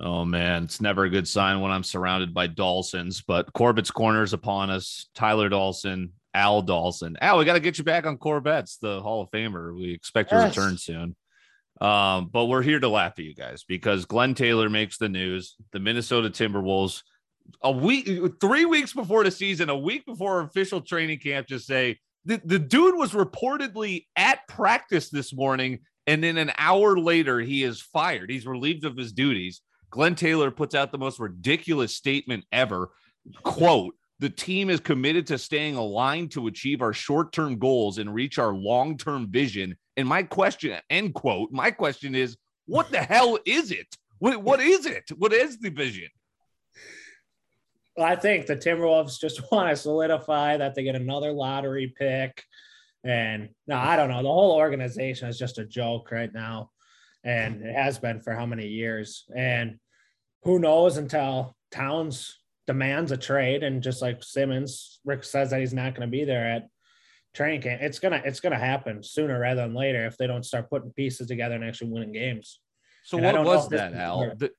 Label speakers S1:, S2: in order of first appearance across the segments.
S1: Oh man, it's never a good sign when I'm surrounded by Dawsons, but Corbett's corners upon us. Tyler Dawson, Al Dawson. Al, we got to get you back on Corbett's the Hall of Famer. We expect your yes. return soon. Um, but we're here to laugh at you guys because Glenn Taylor makes the news. The Minnesota Timberwolves, a week, three weeks before the season, a week before official training camp, just say the, the dude was reportedly at practice this morning. And then an hour later, he is fired. He's relieved of his duties. Glenn Taylor puts out the most ridiculous statement ever. Quote, the team is committed to staying aligned to achieve our short-term goals and reach our long-term vision. And my question, end quote, my question is, what the hell is it? What, what is it? What is the vision?
S2: I think the Timberwolves just want to solidify that they get another lottery pick. And no, I don't know. The whole organization is just a joke right now. And it has been for how many years? And who knows until Towns demands a trade and just like Simmons, Rick says that he's not going to be there at training camp. It's gonna it's gonna happen sooner rather than later if they don't start putting pieces together and actually winning games.
S1: So and what was that, Al? The,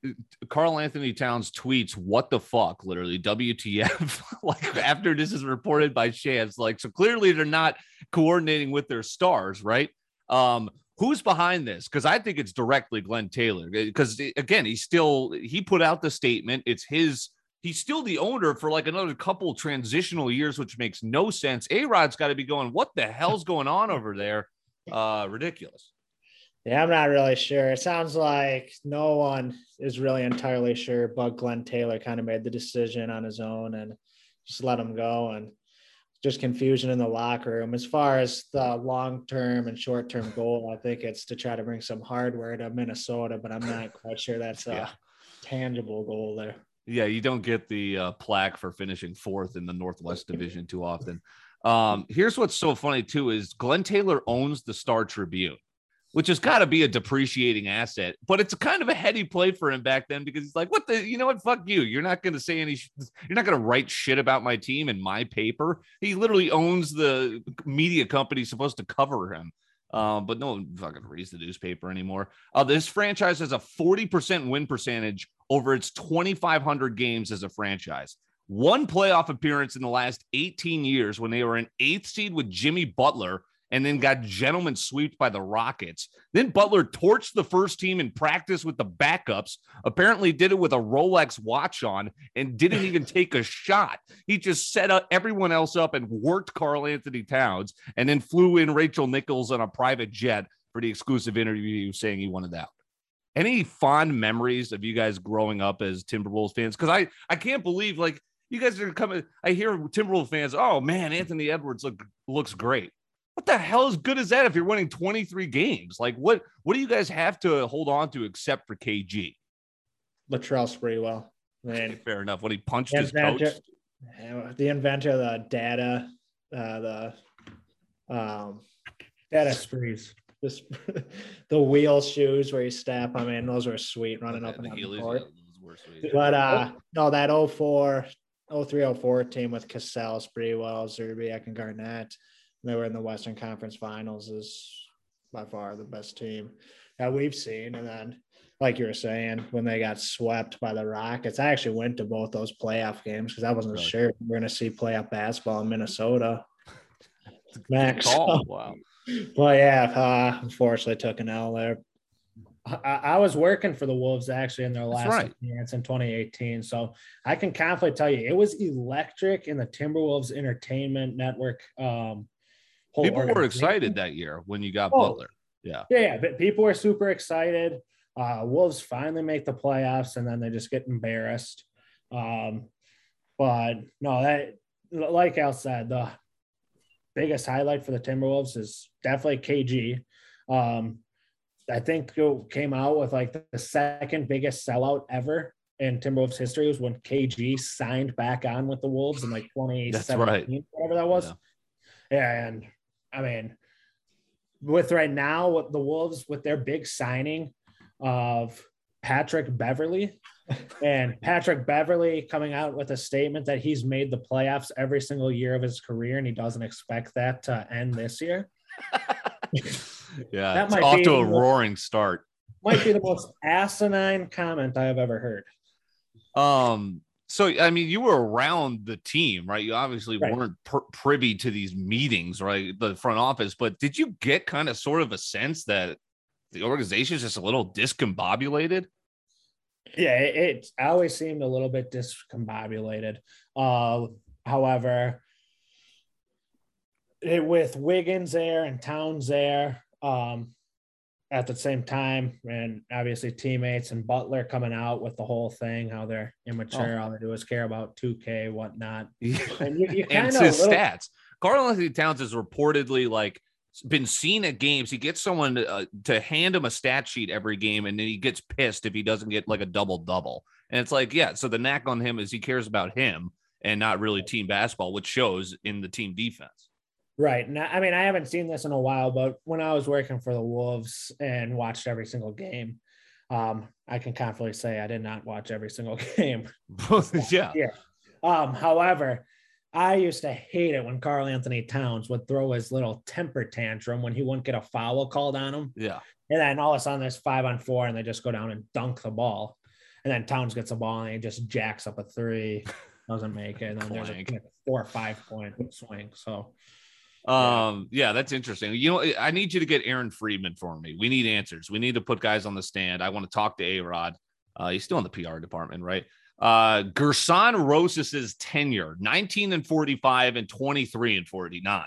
S1: Karl-Anthony Towns tweets, "What the fuck?" Literally, WTF? like after this is reported by Shams, like so clearly they're not coordinating with their stars, right? Um, who's behind this? Because i think it's directly glenn taylor because eh, again he's still he put out the statement it's his he's still the owner for like another couple transitional years which makes no sense. A-Rod's got to be going what the hell's going on over there? Uh ridiculous.
S2: Yeah i'm not really sure. It sounds like no one is really entirely sure but glenn taylor kind of made the decision on his own and just let him go and just confusion in the locker room. As far as the long term and short term goal, I think it's to try to bring some hardware to Minnesota, but I'm not quite sure that's a yeah. tangible goal there.
S1: Yeah, you don't get the uh, plaque for finishing fourth in the Northwest Division too often. Um, here's what's so funny too is Glenn Taylor owns the Star Tribune which has got to be a depreciating asset. But it's kind of a heady play for him back then because he's like, "What the? You know what? Fuck you! You're not going to say any. You're not going to write shit about my team in my paper." He literally owns the media company supposed to cover him. Um, but no one fucking reads the newspaper anymore. Uh, this franchise has a 40% win percentage over its 2,500 games as a franchise. One playoff appearance in the last 18 years when they were an eighth seed with Jimmy Butler and then got gentlemen swept by the Rockets. Then Butler torched the first team in practice with the backups. Apparently, did it with a Rolex watch on and didn't even take a shot. He just set up everyone else up and worked Karl-Anthony Towns, and then flew in Rachel Nichols on a private jet for the exclusive interview saying he wanted out. Any fond memories of you guys growing up as Timberwolves fans? Because I I can't believe like you guys are coming. I hear Timberwolves fans. Oh man, Anthony Edwards look, looks great what the hell is good is that if you're winning 23 games? Like what what do you guys have to hold on to except for KG?
S2: Latrell Sprewell.
S1: Man, fair enough. When he punched his coach.
S2: The inventor of the data, uh, the um, data sprees. This, the wheel shoes where you step. I mean, those were sweet running okay, up and down the court. But uh, no, that 04, 03, 04 team with Cassell, Sprewell, Szczerbiak, and Garnett they were in the Western Conference Finals is by far the best team that we've seen. And then, like you were saying, when they got swept by the Rockets, I actually went to both those playoff games because I wasn't really? sure we are going to see playoff basketball in Minnesota. Max. Wow. Well, yeah, uh, unfortunately took an L there. I, I, was working for the Wolves actually in their last right. appearance in 2018. So I can confidently tell you it was electric in the Timberwolves Entertainment Network um,
S1: people were excited that year when you got oh, Butler. Yeah.
S2: Yeah. But people were super excited. Uh, Wolves finally make the playoffs and then they just get embarrassed. Um, but no, that, like Al said, the biggest highlight for the Timberwolves is definitely KG. Um, I think it came out with like the second biggest sellout ever in Timberwolves history was when KG signed back on with the Wolves in like 2017, right. whatever that was. Yeah. yeah. and I mean, with right now, with the Wolves, with their big signing of Patrick Beverley, and Patrick Beverley coming out with a statement that he's made the playoffs every single year of his career, and he doesn't expect that to end this year.
S1: yeah, that might off be, to a roaring start.
S2: might be the most asinine comment I have ever heard.
S1: Um, so I mean, you were around the team, right? You obviously right. weren't pr- privy to these meetings, right? The front office, but did you get kind of sort of a sense that the organization is just a little discombobulated?
S2: Yeah, it, it always seemed a little bit discombobulated. Uh, however, it, with Wiggins there and Towns there, um, at the same time, and obviously teammates and Butler coming out with the whole thing, how they're immature, oh. all they do is care about 2K, whatnot.
S1: And, you, you and his little... stats. Karl-Anthony Towns is reportedly like been seen at games. He gets someone to, uh, to hand him a stat sheet every game, and then he gets pissed if he doesn't get like a double double. And it's like, yeah. So the knack on him is he cares about him and not really team basketball, which shows in the team defense.
S2: Right. Now, I mean, I haven't seen this in a while, but when I was working for the Wolves and watched every single game, um, I can confidently say I did not watch every single game.
S1: yeah.
S2: Yeah. Um, however, I used to hate it when Karl-Anthony Towns would throw his little temper tantrum when he wouldn't get a foul called on him.
S1: Yeah.
S2: And then all of a sudden there's five on four and they just go down and dunk the ball. And then Towns gets the ball and he just jacks up a three, doesn't make it. And then there's a four or five point swing. So
S1: um, yeah. that's interesting. You know, I need you to get Aaron Friedman for me. We need answers. We need to put guys on the stand. I want to talk to A Rod. Uh, he's still in the PR department, right? Uh, Gersson Rosas's tenure 19 and 45 and 23 and 49.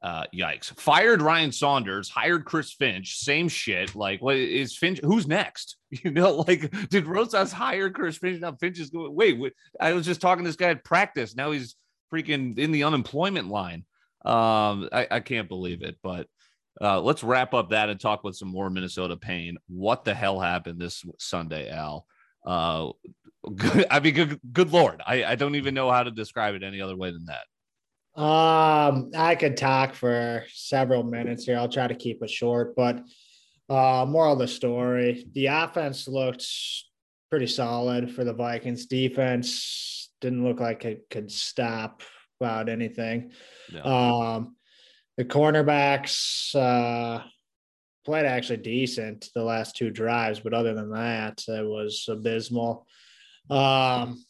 S1: Uh, yikes. Fired Ryan Saunders, hired Chris Finch, same shit. Like, what is Finch? Who's next? You know, like, did Rosas hire Chris Finch? Now Finch is going, wait, wait, I was just talking to this guy at practice. Now he's freaking in the unemployment line. Um, I, I can't believe it, but uh, let's wrap up that and talk with some more Minnesota pain. What the hell happened this Sunday, Al? Uh, good, I mean, good, good Lord. I, I don't even know how to describe it any other way than that.
S2: Um, I could talk for several minutes here. I'll try to keep it short, but uh, moral of the story: the offense looked pretty solid for the Vikings. Defense didn't look like it could stop about anything. Um, the cornerbacks uh, played actually decent the last two drives, but other than that, it was abysmal. Um,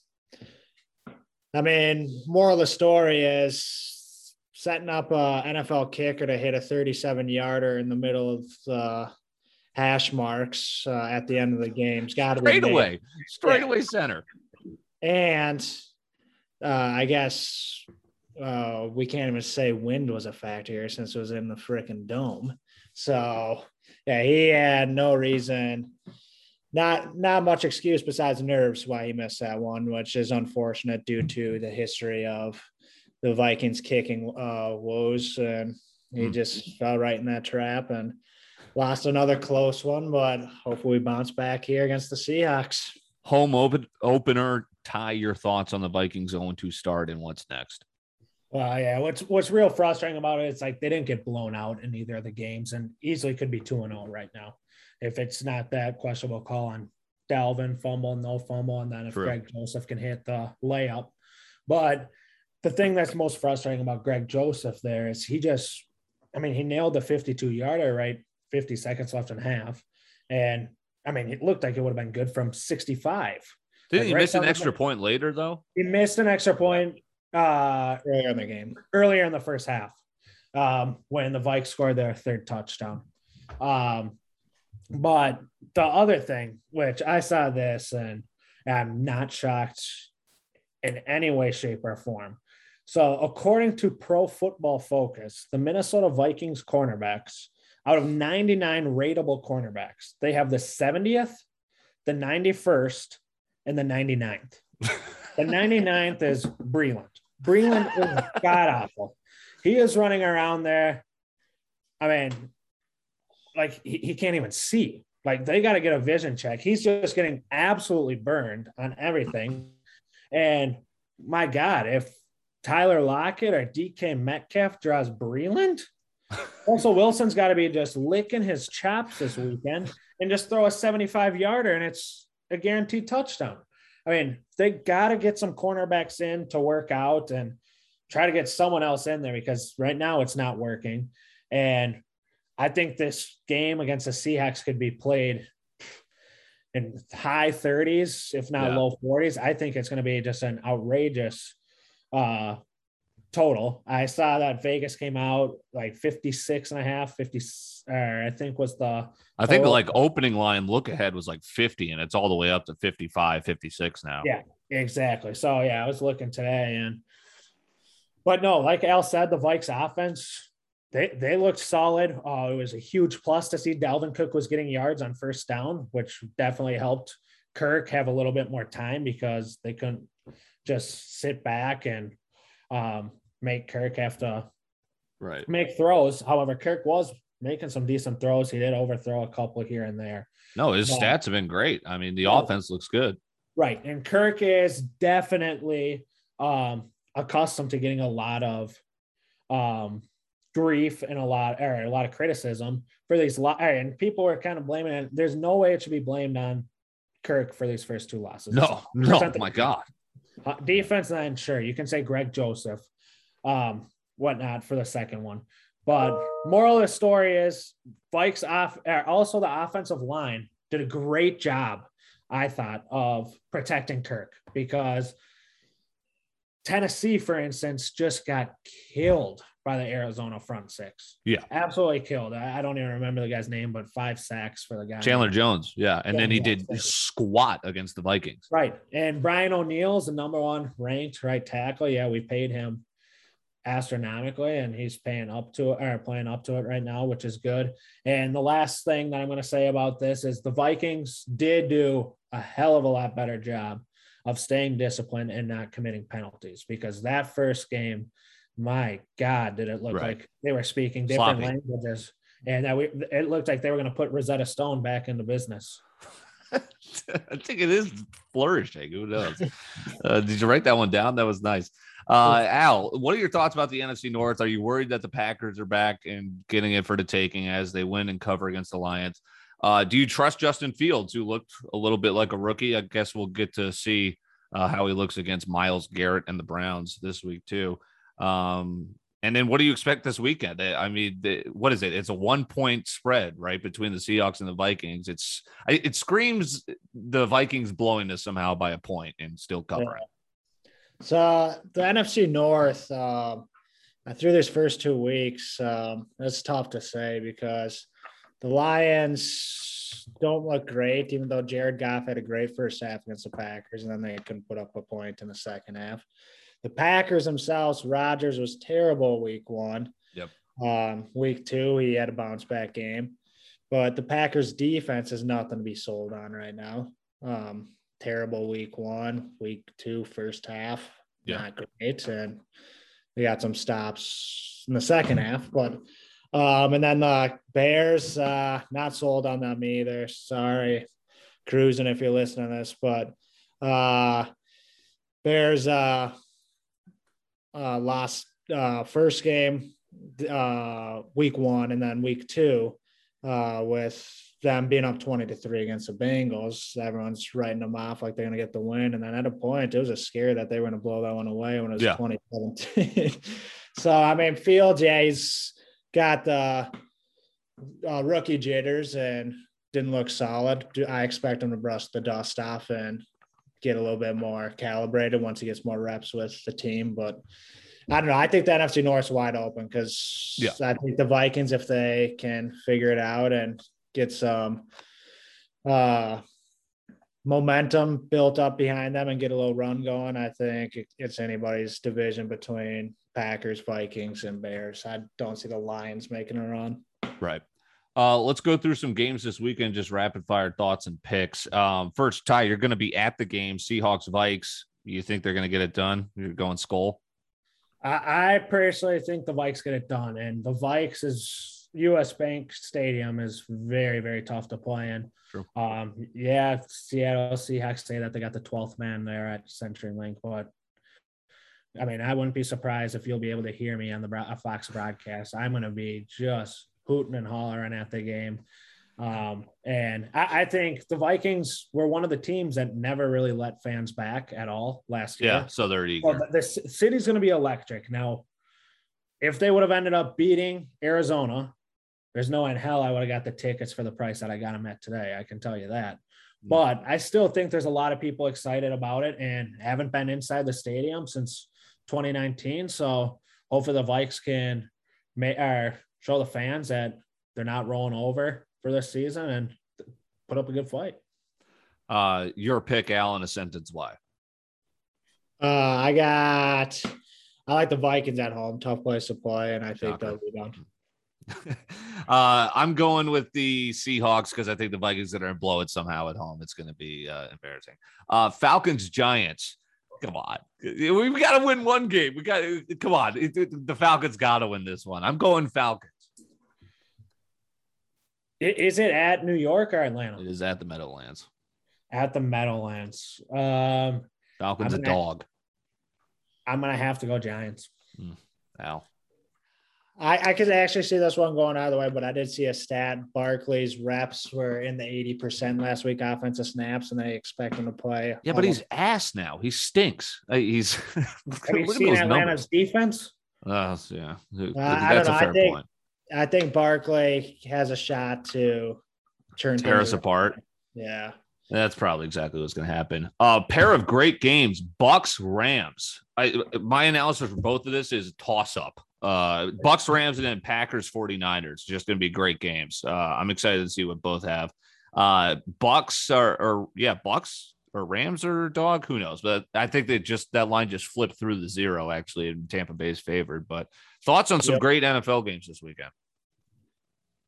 S2: I mean, more of the story is setting up a NFL kicker to hit a 37 yarder in the middle of the hash marks uh, at the end of the game. It's got to
S1: be straight away, straight away center.
S2: And uh, I guess uh, we can't even say wind was a factor here since it was in the freaking dome. So yeah, he had no reason, not not much excuse besides nerves why he missed that one, which is unfortunate due to the history of the Vikings kicking uh, woes, and he mm. just fell right in that trap and lost another close one. But hopefully, we bounce back here against the Seahawks.
S1: Home open opener. Ty, your thoughts on the Vikings going to start and what's next?
S2: Well, yeah. What's what's real frustrating about it? it is like they didn't get blown out in either of the games, and easily could be two and zero oh right now if it's not that questionable call on Dalvin fumble, no fumble, and then if. Greg Joseph can hit the layup. But the thing that's most frustrating about Greg Joseph there is he just, I mean, he nailed the 52 yarder right, 50 seconds left in half, and I mean, it looked like it would have been good from 65.
S1: Didn't like he right miss an extra point later though?
S2: He missed an extra point uh,
S3: earlier in the game,
S2: earlier in the first half, um, when the Vikes scored their third touchdown. Um, but the other thing, which I saw this and I'm not shocked in any way, shape, or form. So, according to Pro Football Focus, the Minnesota Vikings cornerbacks, out of 99 rateable cornerbacks, they have the 70th, the 91st, and the 99th. the 99th is Breeland. Breeland is god awful. He is running around there. I mean, like he, he can't even see. Like they got to get a vision check. He's just getting absolutely burned on everything. And my God, if Tyler Lockett or DK Metcalf draws Breeland, Russell Wilson's got to be just licking his chops this weekend and just throw a 75 yarder and it's a guaranteed touchdown. I mean, they got to get some cornerbacks in to work out and try to get someone else in there because right now it's not working. And I think this game against the Seahawks could be played in high 30s, if not
S1: Yeah.
S2: low 40s. I think it's going to be just an outrageous uh, total. I saw that Vegas came out like 56 and a half, 50, or I think was the,
S1: I think like opening line look ahead was like 50 and it's all the way up to 55, 56 now.
S2: Yeah. exactly. So yeah, I was looking today and, but no, like Al said, the Vikes offense, they, they looked solid. Uh, it was a huge plus to see Dalvin Cook was getting yards on first down, which definitely helped Kirk have a little bit more time because they couldn't just sit back and um, make Kirk have to
S1: Right.
S2: make throws. However, Kirk was making some decent throws. He did overthrow a couple here and there.
S1: No, his
S2: Yeah.
S1: stats have been great. I mean, the
S2: Yeah.
S1: offense looks good.
S2: Right. And Kirk is definitely um, accustomed to getting a lot of um, grief and a lot or a lot of criticism for these lo- and people were kind of blaming it. There's no way it should be blamed on Kirk for these first two losses.
S1: No, no, my God.
S2: Uh, defense, then sure you can say Greg Joseph, um, whatnot for the second one. But moral of the story is Vikes off. uh, Also, the offensive line did a great job, I thought, of protecting Kirk because Tennessee, for instance, just got killed by the Arizona front six.
S1: Yeah.
S2: absolutely killed. I, I don't even remember the guy's name, but five sacks for the guy.
S1: Chandler Jones. Yeah. And
S2: Yeah,
S1: then he did
S2: you.
S1: squat against the Vikings.
S2: Right. And Brian O'Neill's the number one ranked right tackle. Yeah, we paid him astronomically and he's paying up to it or playing up to it right now, which is good. And the last thing that I'm going to say about this is the Vikings did do a hell of a lot better job of staying disciplined and not committing penalties because that first game, my God, did it look
S1: Right.
S2: like they were speaking different
S1: Sloppy.
S2: languages. And that we, it looked like they were going to put Rosetta Stone back into business.
S1: I think it is flourishing. Who knows? uh, did you write that one down? That was nice. Uh, Al, what are your thoughts about the NFC North? Are you worried that the Packers are back and getting it for the taking as they win and cover against the Lions? Uh, do you trust Justin Fields, who looked a little bit like a rookie? I guess we'll get to see uh, how he looks against Myles Garrett and the Browns this week too. Um, and then what do you expect this weekend? I mean, the, what is it? It's a one point spread, right, between the Seahawks and the Vikings. It's I- it screams the Vikings blowing this somehow by a point and still covering.
S2: So the NFC North, um, through these first two weeks, um, it's tough to say because the Lions don't look great, even though Jared Goff had a great first half against the Packers, and then they couldn't put up a point in the second half. The Packers themselves, Rodgers was terrible week one.
S1: Yep.
S2: Um, week two, he had a bounce back game, but the Packers defense is nothing to be sold on right now. Um, terrible week one, week two, first half,
S1: Yeah.
S2: not great, and they got some stops in the second half, but um, and then the Bears, uh, not sold on them either. Sorry, Cruzen if you're listening to this, but uh, Bears uh, uh, lost uh, first game uh, week one, and then week two uh, with them being up 20 to 3 against the Bengals. Everyone's writing them off like they're going to get the win. And then at a point, it was a scare that they were going to blow that one away when it was
S1: Yeah.
S2: 2017. so, I mean, Fields, yeah, he's got the uh, rookie jitters and didn't look solid. Do- I expect him to brush the dust off and get a little bit more calibrated once he gets more reps with the team. But I don't know. I think the NFC North's wide open because
S1: Yeah.
S2: I think the Vikings, if they can figure it out and get some uh, momentum built up behind them and get a little run going, I think it's anybody's division between Packers, Vikings, and Bears. I don't see the Lions making a run.
S1: Right. Uh, let's go through some games this weekend, just rapid fire thoughts and picks. Um, first, Ty, you're going to be at the game, Seahawks, Vikes. You think they're going to get it done? You're going skull.
S2: I, I personally think the Vikes get it done, and the Vikes is U.S. Bank Stadium is very very tough to play in.
S1: True.
S2: Um, yeah, Seattle Seahawks say that they got the twelfth man there at CenturyLink, but I mean, I wouldn't be surprised if you'll be able to hear me on the Fox broadcast. I'm going to be just hooting and hollering at the game. Um, and I, I think the Vikings were one of the teams that never really let fans back at all last year.
S1: Yeah. So they're eager.
S2: Well, the, the city's going to be electric. Now, if they would have ended up beating Arizona, there's no in hell I would have got the tickets for the price that I got them at today. I can tell you that. But I still think there's a lot of people excited about it and haven't been inside the stadium since 2019. So hopefully the Vikes can may, or show the fans that they're not rolling over for this season and put up a good fight.
S1: Uh, your pick, Alan, a sentence why?
S2: Uh, I got. I like the Vikings at home, tough place to play, and I think they'll rebound.
S1: uh, I'm going with the Seahawks because I think the Vikings are going to blow it somehow at home. It's going to be uh, embarrassing. Uh, Falcons Giants. Come on, we've got to win one game. We got to come on. It, it, the Falcons got to win this one. I'm going Falcons.
S2: Is it at New York or Atlanta?
S1: It is at the Meadowlands.
S2: At the Meadowlands. Um,
S1: Falcons a dog.
S2: I'm gonna have to go Giants.
S1: Mm, Al.
S2: I, I could actually see this one going either way, but I did see a stat. Barkley's reps were in the 80% last week offensive snaps, and they expect him to play.
S1: Yeah, but he's ass now. He stinks. Uh, he's
S2: Have you seen Atlanta's numbers. defense?
S1: Uh, yeah. Uh, That's a fair
S2: I think,
S1: point.
S2: I think Barkley has a shot to turn
S1: tear us apart.
S2: Yeah.
S1: That's probably exactly what's going to happen. A uh, pair of great games, Bucks Rams. I my analysis for both of this is toss up. Uh, Bucks Rams and then Packers 49ers. Just going to be great games. Uh, I'm excited to see what both have. Uh, Bucks are, or yeah, Bucks or Rams or dog. Who knows? But I think that just that line just flipped through the zero actually, in Tampa Bay's favored. But thoughts on some yep. great NFL games this weekend?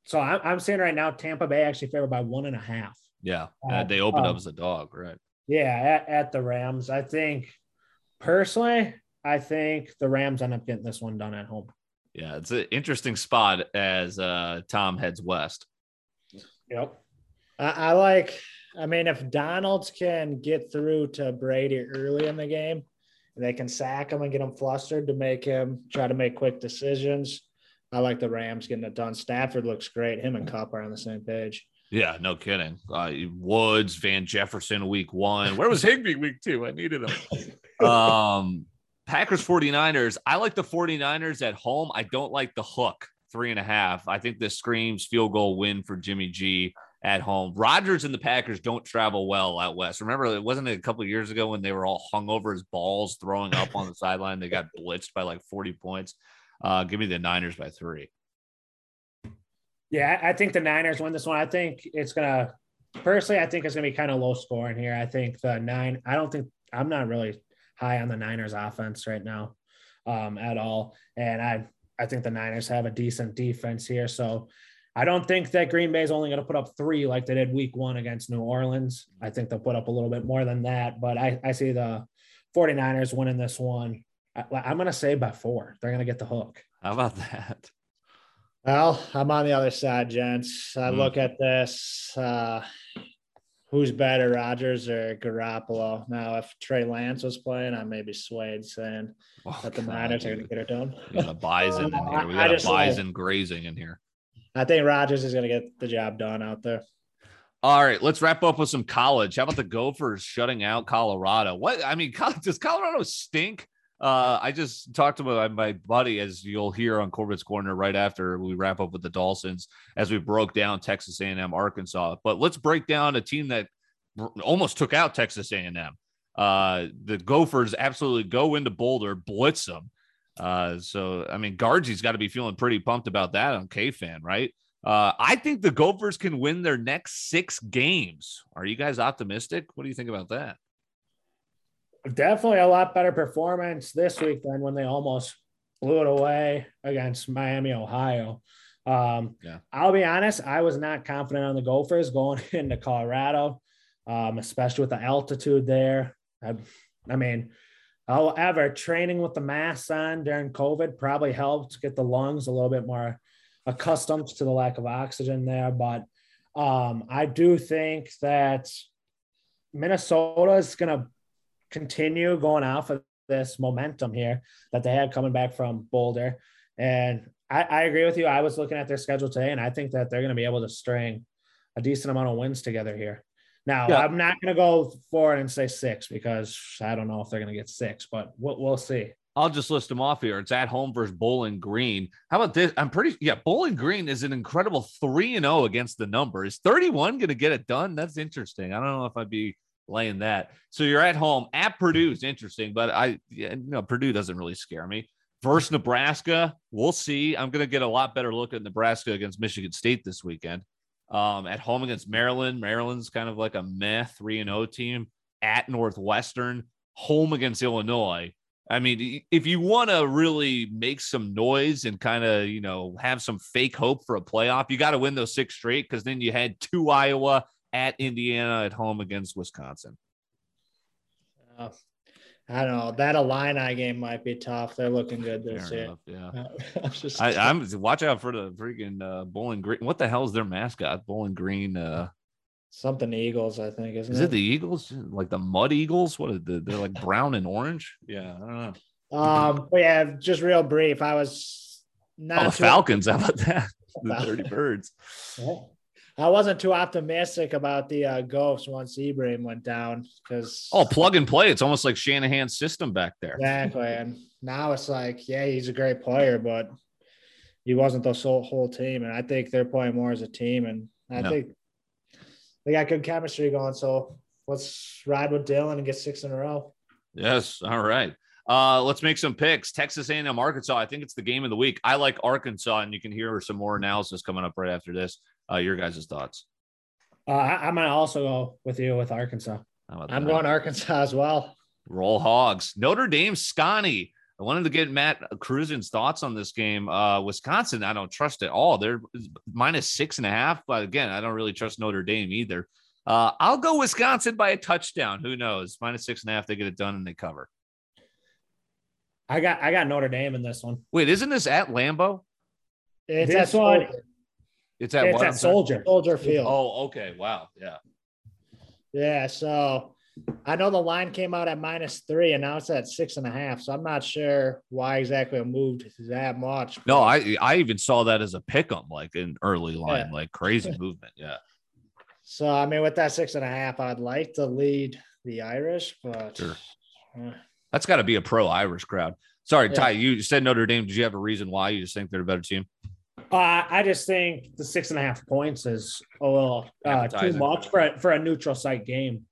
S2: So I'm, I'm saying right now, Tampa Bay actually favored by one and a half.
S1: Yeah, uh, they opened um, up as a dog, right?
S2: Yeah, at, at the Rams. I think personally, I think the Rams end up getting this one done at home.
S1: Yeah, it's an interesting spot as uh, Tom heads west.
S2: Yep. I, I like. I mean, if Donalds can get through to Brady early in the game, and they can sack him and get him flustered to make him try to make quick decisions. I like the Rams getting it done. Stafford looks great. Him and Kupp are on the same page.
S1: Yeah, no kidding. Uh, Woods, Van Jefferson, week one. Where was Higbee week two? I needed him. um, Packers 49ers. I like the 49ers at home. I don't like the hook three and a half. I think this screams field goal win for Jimmy G at home. Rodgers and the Packers don't travel well out west. Remember, it wasn't a couple years ago when they were all hung over his balls, throwing up on the sideline. They got blitzed by like 40 points. Uh, give me the Niners by three.
S2: Yeah, I think the Niners win this one. I think it's gonna personally, I think it's gonna be kind of low scoring here. I think the nine, I don't think I'm not really high on the Niners offense right now um, at all. And I I think the Niners have a decent defense here. So I don't think that Green Bay is only going to put up three like they did week one against New Orleans. I think they'll put up a little bit more than that. But I, I see the 49ers winning this one. I, I'm going to say by four. They're going to get the hook.
S1: How about that?
S2: Well, I'm on the other side, gents. I mm. look at this. Uh, who's better, Rodgers or Garoppolo? Now, if Trey Lance was playing, I may be swayed saying oh, that the Niners are going to get it done.
S1: We got a bison in here. We got a bison like, grazing in here.
S2: I think Rodgers is going to get the job done out there.
S1: All right, let's wrap up with some college. How about the Gophers shutting out Colorado? What I mean, does Colorado stink? Uh, I just talked to my, my buddy, as you'll hear on Corbett's Corner right after we wrap up with the Dolphins, as we broke down Texas A&M, Arkansas. But let's break down a team that almost took out Texas A&M. Uh, the Gophers absolutely go into Boulder, blitz them. Uh, so I mean, Gargy's got to be feeling pretty pumped about that on KFAN, right? Uh, I think the Gophers can win their next six games. Are you guys optimistic? What do you think about that?
S2: Definitely a lot better performance this week than when they almost blew it away against Miami, Ohio. Um, yeah. I'll be honest, I was not confident on the Gophers going into Colorado, um, especially with the altitude there. I, I mean, however, training with the masks on during COVID probably helped get the lungs a little bit more accustomed to the lack of oxygen there. But um, I do think that Minnesota is going to continue going off of this momentum here that they had coming back from Boulder. And I, I agree with you. I was looking at their schedule today, and I think that they're going to be able to string a decent amount of wins together here. Now, yeah. I'm not going to go forward and say six because I don't know if they're going to get six, but we'll, we'll see.
S1: I'll just list them off here. It's at home versus Bowling Green. How about this? I'm pretty yeah. Bowling Green is an incredible three and zero against the number. Is 31 going to get it done? That's interesting. I don't know if I'd be laying that. So you're at home at Purdue is interesting, but I you know Purdue doesn't really scare me. Versus Nebraska, we'll see. I'm going to get a lot better look at Nebraska against Michigan State this weekend. Um, at home against Maryland, Maryland's kind of like a meh three and zero team. At Northwestern, home against Illinois I mean, if you want to really make some noise and kind of, you know, have some fake hope for a playoff, you got to win those six straight because then you had two Iowa at Indiana at home against Wisconsin.
S3: Uh, I don't know. That Illini game might be tough. They're looking good this
S1: Fair
S3: year.
S1: Enough, yeah. I'm just I, am watch out for the freaking uh, Bowling Green. What the hell is their mascot? Bowling Green. Uh,
S3: Something Eagles, I think, isn't
S1: is
S3: it?
S1: it the Eagles? Like the Mud Eagles? What are the, they're like brown and orange? Yeah, I don't know.
S3: Um, but yeah, just real brief. I was not
S1: oh, the Falcons. How about that? the Dirty Birds.
S3: I wasn't too optimistic about the uh, Ghosts once Ibrahim went down because
S1: oh, plug and play. It's almost like Shanahan's system back there.
S3: Exactly, and now it's like, yeah, he's a great player, but he wasn't the whole whole team. And I think they're playing more as a team, and I think they got good chemistry going. So let's ride with Dylan and get six in a row.
S1: Yes. All right. Uh, let's make some picks. Texas A&M, Arkansas. I think it's the game of the week. I like Arkansas, and you can hear some more analysis coming up right after this. Uh, your guys' thoughts?
S2: Uh, I, am gonna also go with you with Arkansas.
S3: I'm going Arkansas as well.
S1: Roll Hogs. Notre Dame, Scotty. I wanted to get Matt Cruzen's thoughts on this game. Uh, Wisconsin, I don't trust at all. They're minus six and a half, but again, I don't really trust Notre Dame either. Uh, I'll go Wisconsin by a touchdown. Who knows? Minus six and a half, they get it done and they cover.
S2: I got I got Notre Dame in this one.
S1: Wait, isn't this at Lambeau?
S3: It's this at one.
S1: It's at
S2: it's at Soldier
S3: Soldier Field.
S1: Oh, okay. Wow. Yeah.
S3: Yeah. So I know the line came out at minus three, and now it's at six and a half. So I'm not sure why exactly it moved that much.
S1: No, I I even saw that as a pick'em, like an early line, yeah. like crazy movement. Yeah.
S3: So I mean, with that six and a half, I'd like to lead the Irish, but sure.
S1: uh, that's got to be a pro Irish crowd. Sorry, yeah. Ty, you said Notre Dame. Did you have a reason why you just think they're a better team?
S2: Uh, I just think the six and a half points is a little uh, too much for a, for a neutral site game.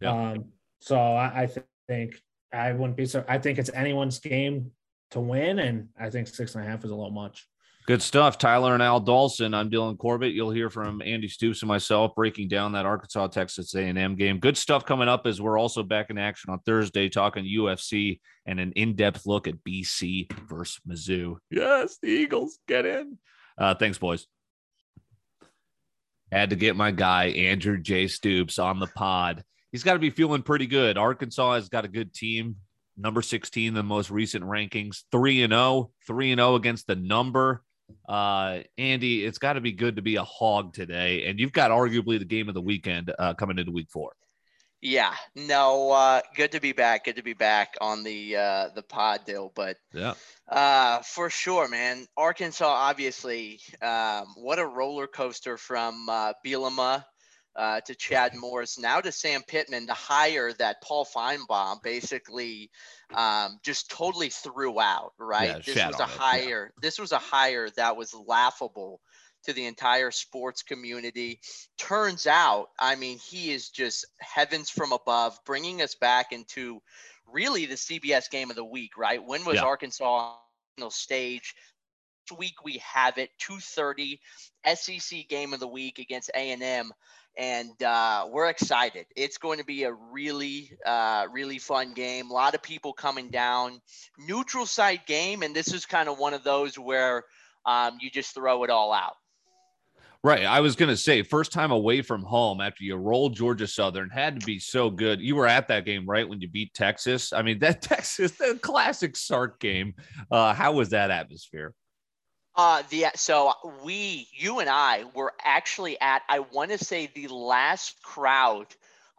S2: Yeah. Um, so I, I think I wouldn't be so. I think it's anyone's game to win, and I think six and a half is a little much.
S1: Good stuff, Tyler and Al Dawson. I'm Dylan Corbett. You'll hear from Andy Stoops and myself breaking down that Arkansas Texas A&M game. Good stuff coming up as we're also back in action on Thursday, talking UFC and an in-depth look at BC versus Mizzou. Yes, the Eagles get in. Uh, thanks, boys. Had to get my guy Andrew J. Stoops on the pod he's got to be feeling pretty good. Arkansas has got a good team, number 16 in the most recent rankings, 3 and 0, 3 and 0 against the number. Uh, Andy, it's got to be good to be a hog today, and you've got arguably the game of the weekend uh, coming into week four.
S4: Yeah, no, uh, good to be back. Good to be back on the uh, the pod deal, but
S1: yeah,
S4: uh, for sure, man. Arkansas, obviously, um, what a roller coaster from uh, Bielema uh, to Chad Morris, now to Sam Pittman, to hire that Paul Finebaum basically um, just totally threw out, right? Yeah, this was a hire. Yeah. This was a hire that was laughable to the entire sports community. Turns out, I mean, he is just heavens from above, bringing us back into really the CBS game of the week, right? When was yeah. Arkansas on the stage? This week we have it 2:30 SEC game of the week against A&M and uh, we're excited. It's going to be a really, uh, really fun game. A lot of people coming down. Neutral site game, and this is kind of one of those where um, you just throw it all out.
S1: Right. I was going to say, first time away from home after you rolled Georgia Southern had to be so good. You were at that game, right? When you beat Texas. I mean, that Texas, the classic Sark game. Uh, how was that atmosphere?
S4: Uh, the so we, you and I were actually at, I want to say the last crowd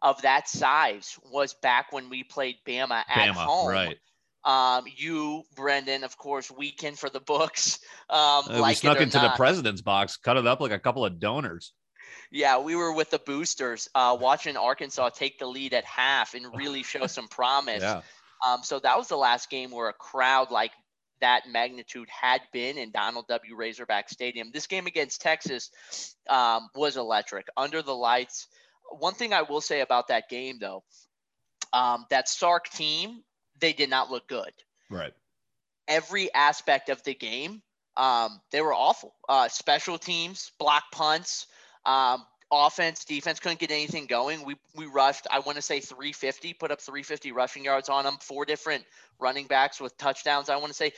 S4: of that size was back when we played Bama at Bama, home.
S1: Right.
S4: Um, you, Brendan, of course, weekend for the books. Um, uh, like
S1: we snuck into not. the president's box, cut it up like a couple of donors.
S4: Yeah, we were with the boosters, uh, watching Arkansas take the lead at half and really show some promise.
S1: yeah
S4: Um, so that was the last game where a crowd like that magnitude had been in Donald W. Razorback Stadium. This game against Texas um, was electric under the lights. One thing I will say about that game, though, um, that Sark team, they did not look good.
S1: Right.
S4: Every aspect of the game, um, they were awful. Uh, special teams, block punts, um, offense, defense couldn't get anything going. We we rushed, I want to say 350, put up 350 rushing yards on them, four different running backs with touchdowns. I want to say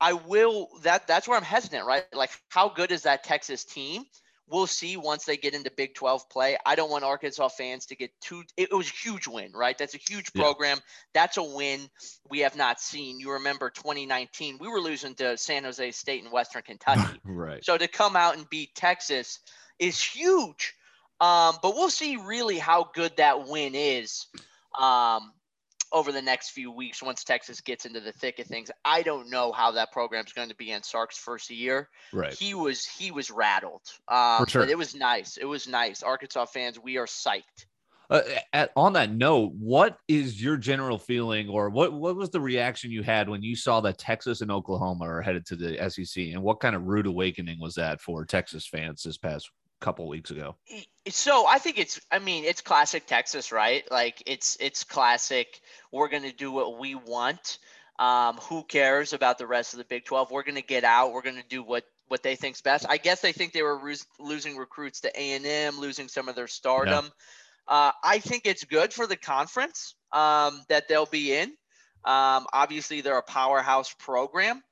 S4: I will that that's where I'm hesitant, right? Like how good is that Texas team? We'll see once they get into Big 12 play. I don't want Arkansas fans to get too it, was a huge win, right? That's a huge program. Yeah. That's a win we have not seen. You remember 2019, we were losing to San Jose State and Western Kentucky.
S1: right.
S4: So to come out and beat Texas is huge. Um, but we'll see really how good that win is um, over the next few weeks once Texas gets into the thick of things. I don't know how that program's going to be in Sark's first year.
S1: Right.
S4: He was he was rattled. Um, For sure. But it was nice. It was nice. Arkansas fans, we are psyched.
S1: Uh, at, on that note, what is your general feeling, or what what was the reaction you had when you saw that Texas and Oklahoma are headed to the SEC, and what kind of rude awakening was that for Texas fans this past couple weeks ago.
S4: So I think it's I mean it's classic Texas, right? Like it's it's classic. We're going to do what we want. Um, who cares about the rest of the Big 12? We're going to get out. We're going to do what what they think's best. I guess they think they were losing recruits to A&M, losing some of their stardom. Yeah. Uh, I think it's good for the conference um, that they'll be in. Um, obviously, they're a powerhouse program,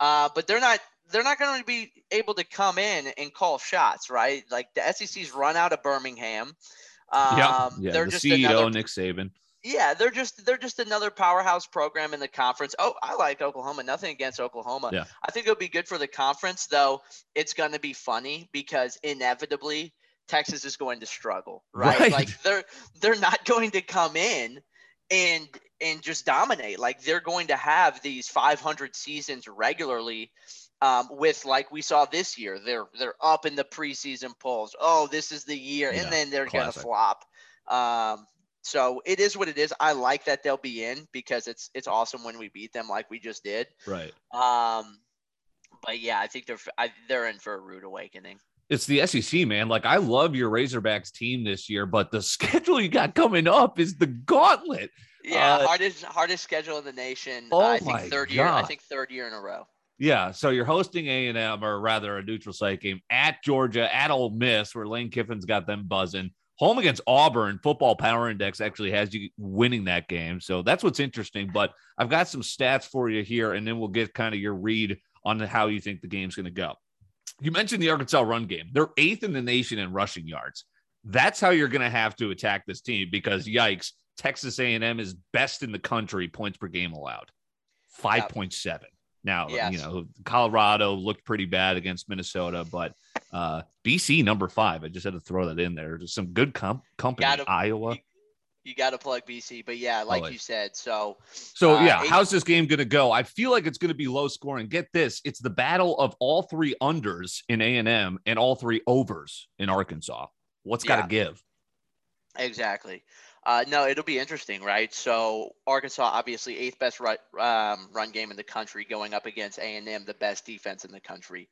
S4: uh, but they're not they're not going to be able to come in and call shots, right? Like the SEC's run out of Birmingham.
S1: Um, yeah, yeah. They're the just CEO another, Nick Saban.
S4: Yeah, they're just they're just another powerhouse program in the conference. Oh, I like Oklahoma. Nothing against Oklahoma.
S1: Yeah.
S4: I think it'll be good for the conference, though. It's going to be funny because inevitably Texas is going to struggle, right? right? Like they're they're not going to come in and and just dominate. Like they're going to have these 500 seasons regularly um, with like we saw this year. They're they're up in the preseason polls. Oh, this is the year, yeah, and then they're classic. gonna flop. Um, so it is what it is. I like that they'll be in because it's it's awesome when we beat them like we just did.
S1: Right.
S4: Um, but yeah, I think they're I, they're in for a rude awakening.
S1: It's the SEC, man. Like I love your Razorbacks team this year, but the schedule you got coming up is the gauntlet.
S4: Yeah, uh, hardest hardest schedule in the nation. Oh I think third God. year. I think third year in a row.
S1: Yeah, so you're hosting A and M, or rather a neutral site game at Georgia, at Ole Miss, where Lane Kiffin's got them buzzing. Home against Auburn, Football Power Index actually has you winning that game, so that's what's interesting. But I've got some stats for you here, and then we'll get kind of your read on how you think the game's going to go. You mentioned the Arkansas run game; they're eighth in the nation in rushing yards. That's how you're going to have to attack this team because yikes, Texas A&M is best in the country points per game allowed, five point seven. Now, yes. you know, Colorado looked pretty bad against Minnesota, but uh, BC number five. I just had to throw that in there. Just some good com- company. Gotta, Iowa.
S4: You, you got to plug BC, but yeah, like oh, you said. So,
S1: so uh, yeah, eight- how's this game going to go? I feel like it's going to be low scoring. Get this: it's the battle of all three unders in A and M and all three overs in Arkansas. What's got to yeah. give?
S4: Exactly. Uh, no, it'll be interesting, right? So Arkansas, obviously eighth best run, um, run game in the country, going up against A and M, the best defense in the country.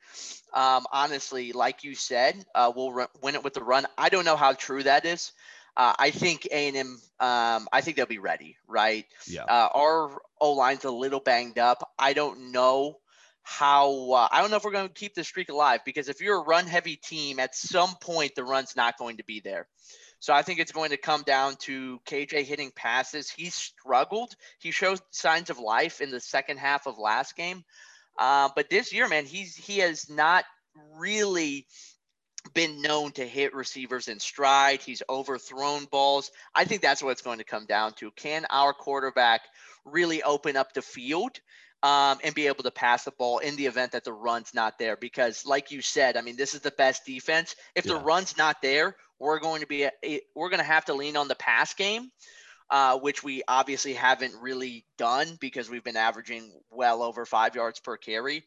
S4: Um, honestly, like you said, uh, we'll run, win it with the run. I don't know how true that is. Uh, I think A and M. Um, I think they'll be ready, right?
S1: Yeah.
S4: Uh, our O line's a little banged up. I don't know how. Uh, I don't know if we're going to keep the streak alive because if you're a run heavy team, at some point the run's not going to be there. So I think it's going to come down to KJ hitting passes. He struggled. He showed signs of life in the second half of last game. Uh, but this year, man, he's he has not really been known to hit receivers in stride. He's overthrown balls. I think that's what it's going to come down to. Can our quarterback really open up the field um, and be able to pass the ball in the event that the run's not there? Because, like you said, I mean, this is the best defense. If yeah. the run's not there, we're going to be a, we're going to have to lean on the pass game, uh, which we obviously haven't really done because we've been averaging well over five yards per carry.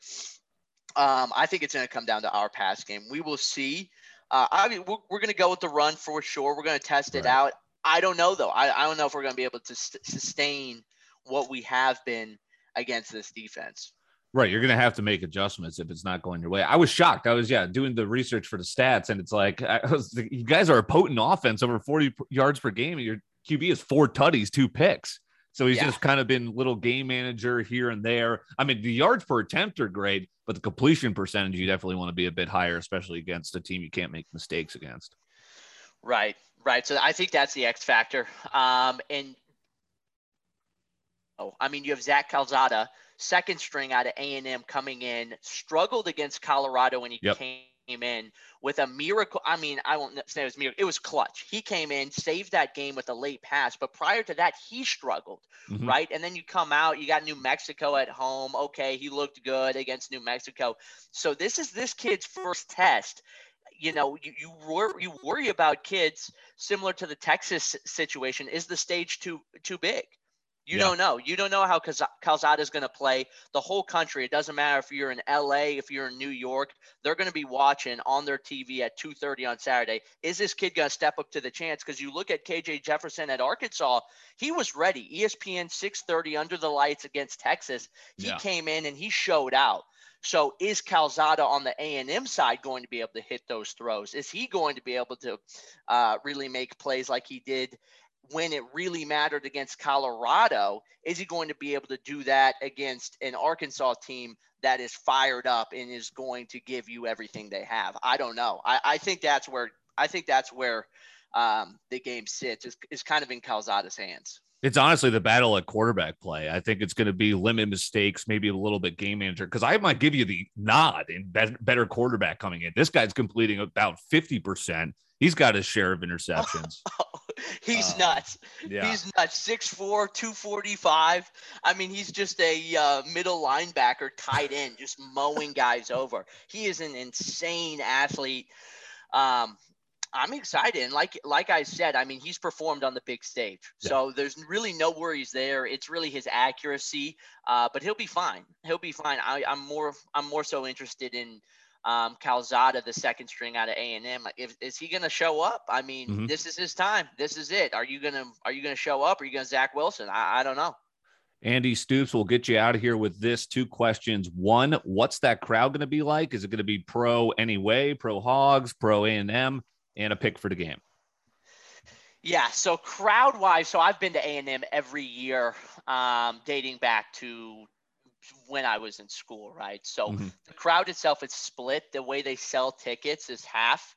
S4: Um, I think it's going to come down to our pass game. We will see. Uh, I mean, we're, we're going to go with the run for sure. We're going to test it right. out. I don't know though. I, I don't know if we're going to be able to st- sustain what we have been against this defense.
S1: Right, you're going to have to make adjustments if it's not going your way. I was shocked. I was yeah doing the research for the stats, and it's like was, you guys are a potent offense over 40 yards per game, and your QB is four tutties, two picks. So he's yeah. just kind of been little game manager here and there. I mean, the yards per attempt are great, but the completion percentage you definitely want to be a bit higher, especially against a team you can't make mistakes against.
S4: Right, right. So I think that's the X factor. Um, and I mean, you have Zach Calzada second string out of A&M coming in, struggled against Colorado when he yep. came in with a miracle. I mean, I won't say it was miracle. It was clutch. He came in, saved that game with a late pass, but prior to that, he struggled, mm-hmm. right? And then you come out, you got New Mexico at home. Okay, he looked good against New Mexico. So this is this kid's first test. You know, you you, wor- you worry about kids similar to the Texas situation. Is the stage too too big? You yeah. don't know. You don't know how Calzada is going to play. The whole country. It doesn't matter if you're in LA, if you're in New York. They're going to be watching on their TV at 2:30 on Saturday. Is this kid going to step up to the chance? Because you look at KJ Jefferson at Arkansas, he was ready. ESPN 6:30 under the lights against Texas. He yeah. came in and he showed out. So is Calzada on the A&M side going to be able to hit those throws? Is he going to be able to uh, really make plays like he did when it really mattered against Colorado, is he going to be able to do that against an Arkansas team that is fired up and is going to give you everything they have? I don't know. I, I think that's where I think that's where um, the game sits is, is kind of in Calzada's hands.
S1: It's honestly the battle at quarterback play. I think it's going to be limit mistakes, maybe a little bit game manager. Because I might give you the nod in better quarterback coming in. This guy's completing about fifty percent. He's got his share of interceptions.
S4: he's uh, nuts. Yeah. He's nuts. 6'4, 245. I mean, he's just a uh, middle linebacker tight end, just mowing guys over. He is an insane athlete. Um, I'm excited, and like like I said, I mean he's performed on the big stage, yeah. so there's really no worries there. It's really his accuracy, uh, but he'll be fine. He'll be fine. I, I'm more I'm more so interested in um, Calzada, the second string out of A and M. Is he going to show up? I mean, mm-hmm. this is his time. This is it. Are you gonna Are you gonna show up? Are you gonna Zach Wilson? I, I don't know.
S1: Andy Stoops will get you out of here with this two questions. One, what's that crowd going to be like? Is it going to be pro anyway, pro hogs, pro A and M, and a pick for the game?
S4: Yeah, so crowd wise, so I've been to A and M every year, um, dating back to when I was in school, right? So mm-hmm. the crowd itself is split. The way they sell tickets is half,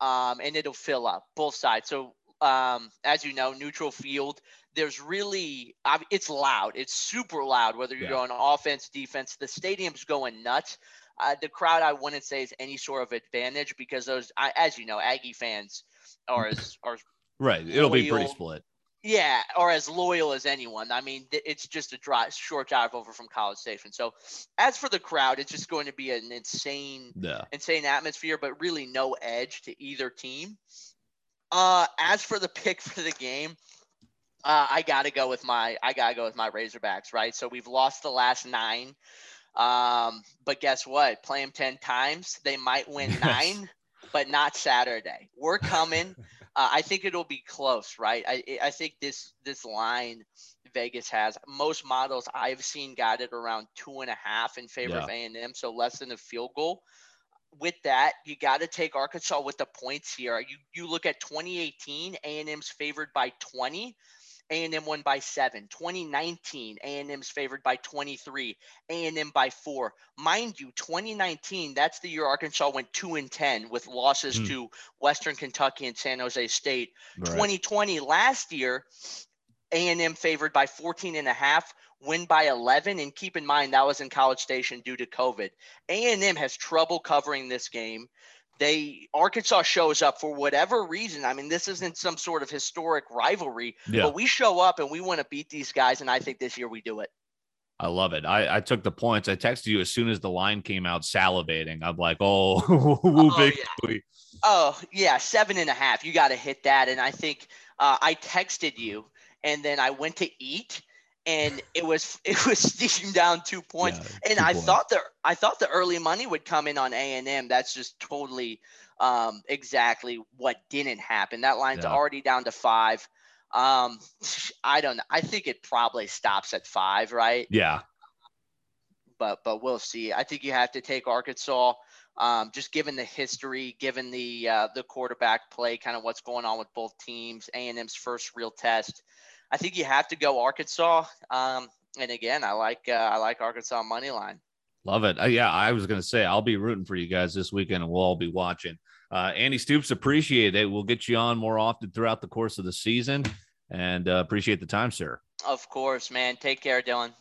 S4: um, and it'll fill up both sides. So um, as you know, neutral field. There's really, it's loud. It's super loud. Whether you're yeah. going offense, defense, the stadium's going nuts. Uh, the crowd, I wouldn't say is any sort of advantage because those, as you know, Aggie fans are as are
S1: right. It'll be pretty split.
S4: Yeah, or as loyal as anyone. I mean, it's just a drive, short drive over from College Station. So, as for the crowd, it's just going to be an insane, yeah. insane atmosphere, but really no edge to either team. Uh, as for the pick for the game, uh, I gotta go with my, I gotta go with my Razorbacks, right? So we've lost the last nine, um, but guess what? Play them ten times, they might win nine, but not Saturday. We're coming. Uh, I think it'll be close, right? I I think this this line Vegas has most models I've seen got it around two and a half in favor yeah. of A and M, so less than a field goal. With that, you got to take Arkansas with the points here. You you look at 2018, A and M's favored by 20. A&M won by seven. 2019, A&M's favored by 23. A&M by four. Mind you, 2019, that's the year Arkansas went two and 10 with losses mm. to Western Kentucky and San Jose State. Right. 2020, last year, A&M favored by 14 and a half, win by 11. And keep in mind, that was in College Station due to COVID. A&M has trouble covering this game they Arkansas shows up for whatever reason. I mean, this isn't some sort of historic rivalry, yeah. but we show up and we want to beat these guys, and I think this year we do it.
S1: I love it. I, I took the points. I texted you as soon as the line came out, salivating. I'm like, oh,
S4: oh, big yeah. oh yeah, seven and a half. You got to hit that. And I think uh, I texted you, and then I went to eat, and it was it was steaming down two points. Yeah, and two I points. thought the I thought the early money would come in on A and M. That's just totally um, exactly what didn't happen. That line's yeah. already down to five. Um, I don't know. I think it probably stops at five, right?
S1: Yeah.
S4: But but we'll see. I think you have to take Arkansas. Um, just given the history, given the uh, the quarterback play, kind of what's going on with both teams, A and M's first real test. I think you have to go Arkansas. Um, and again, I like uh, I like Arkansas money line.
S1: Love it. Uh, yeah, I was gonna say I'll be rooting for you guys this weekend, and we'll all be watching. Uh, Andy Stoops, appreciate it. We'll get you on more often throughout the course of the season, and uh, appreciate the time, sir.
S4: Of course, man. Take care, Dylan.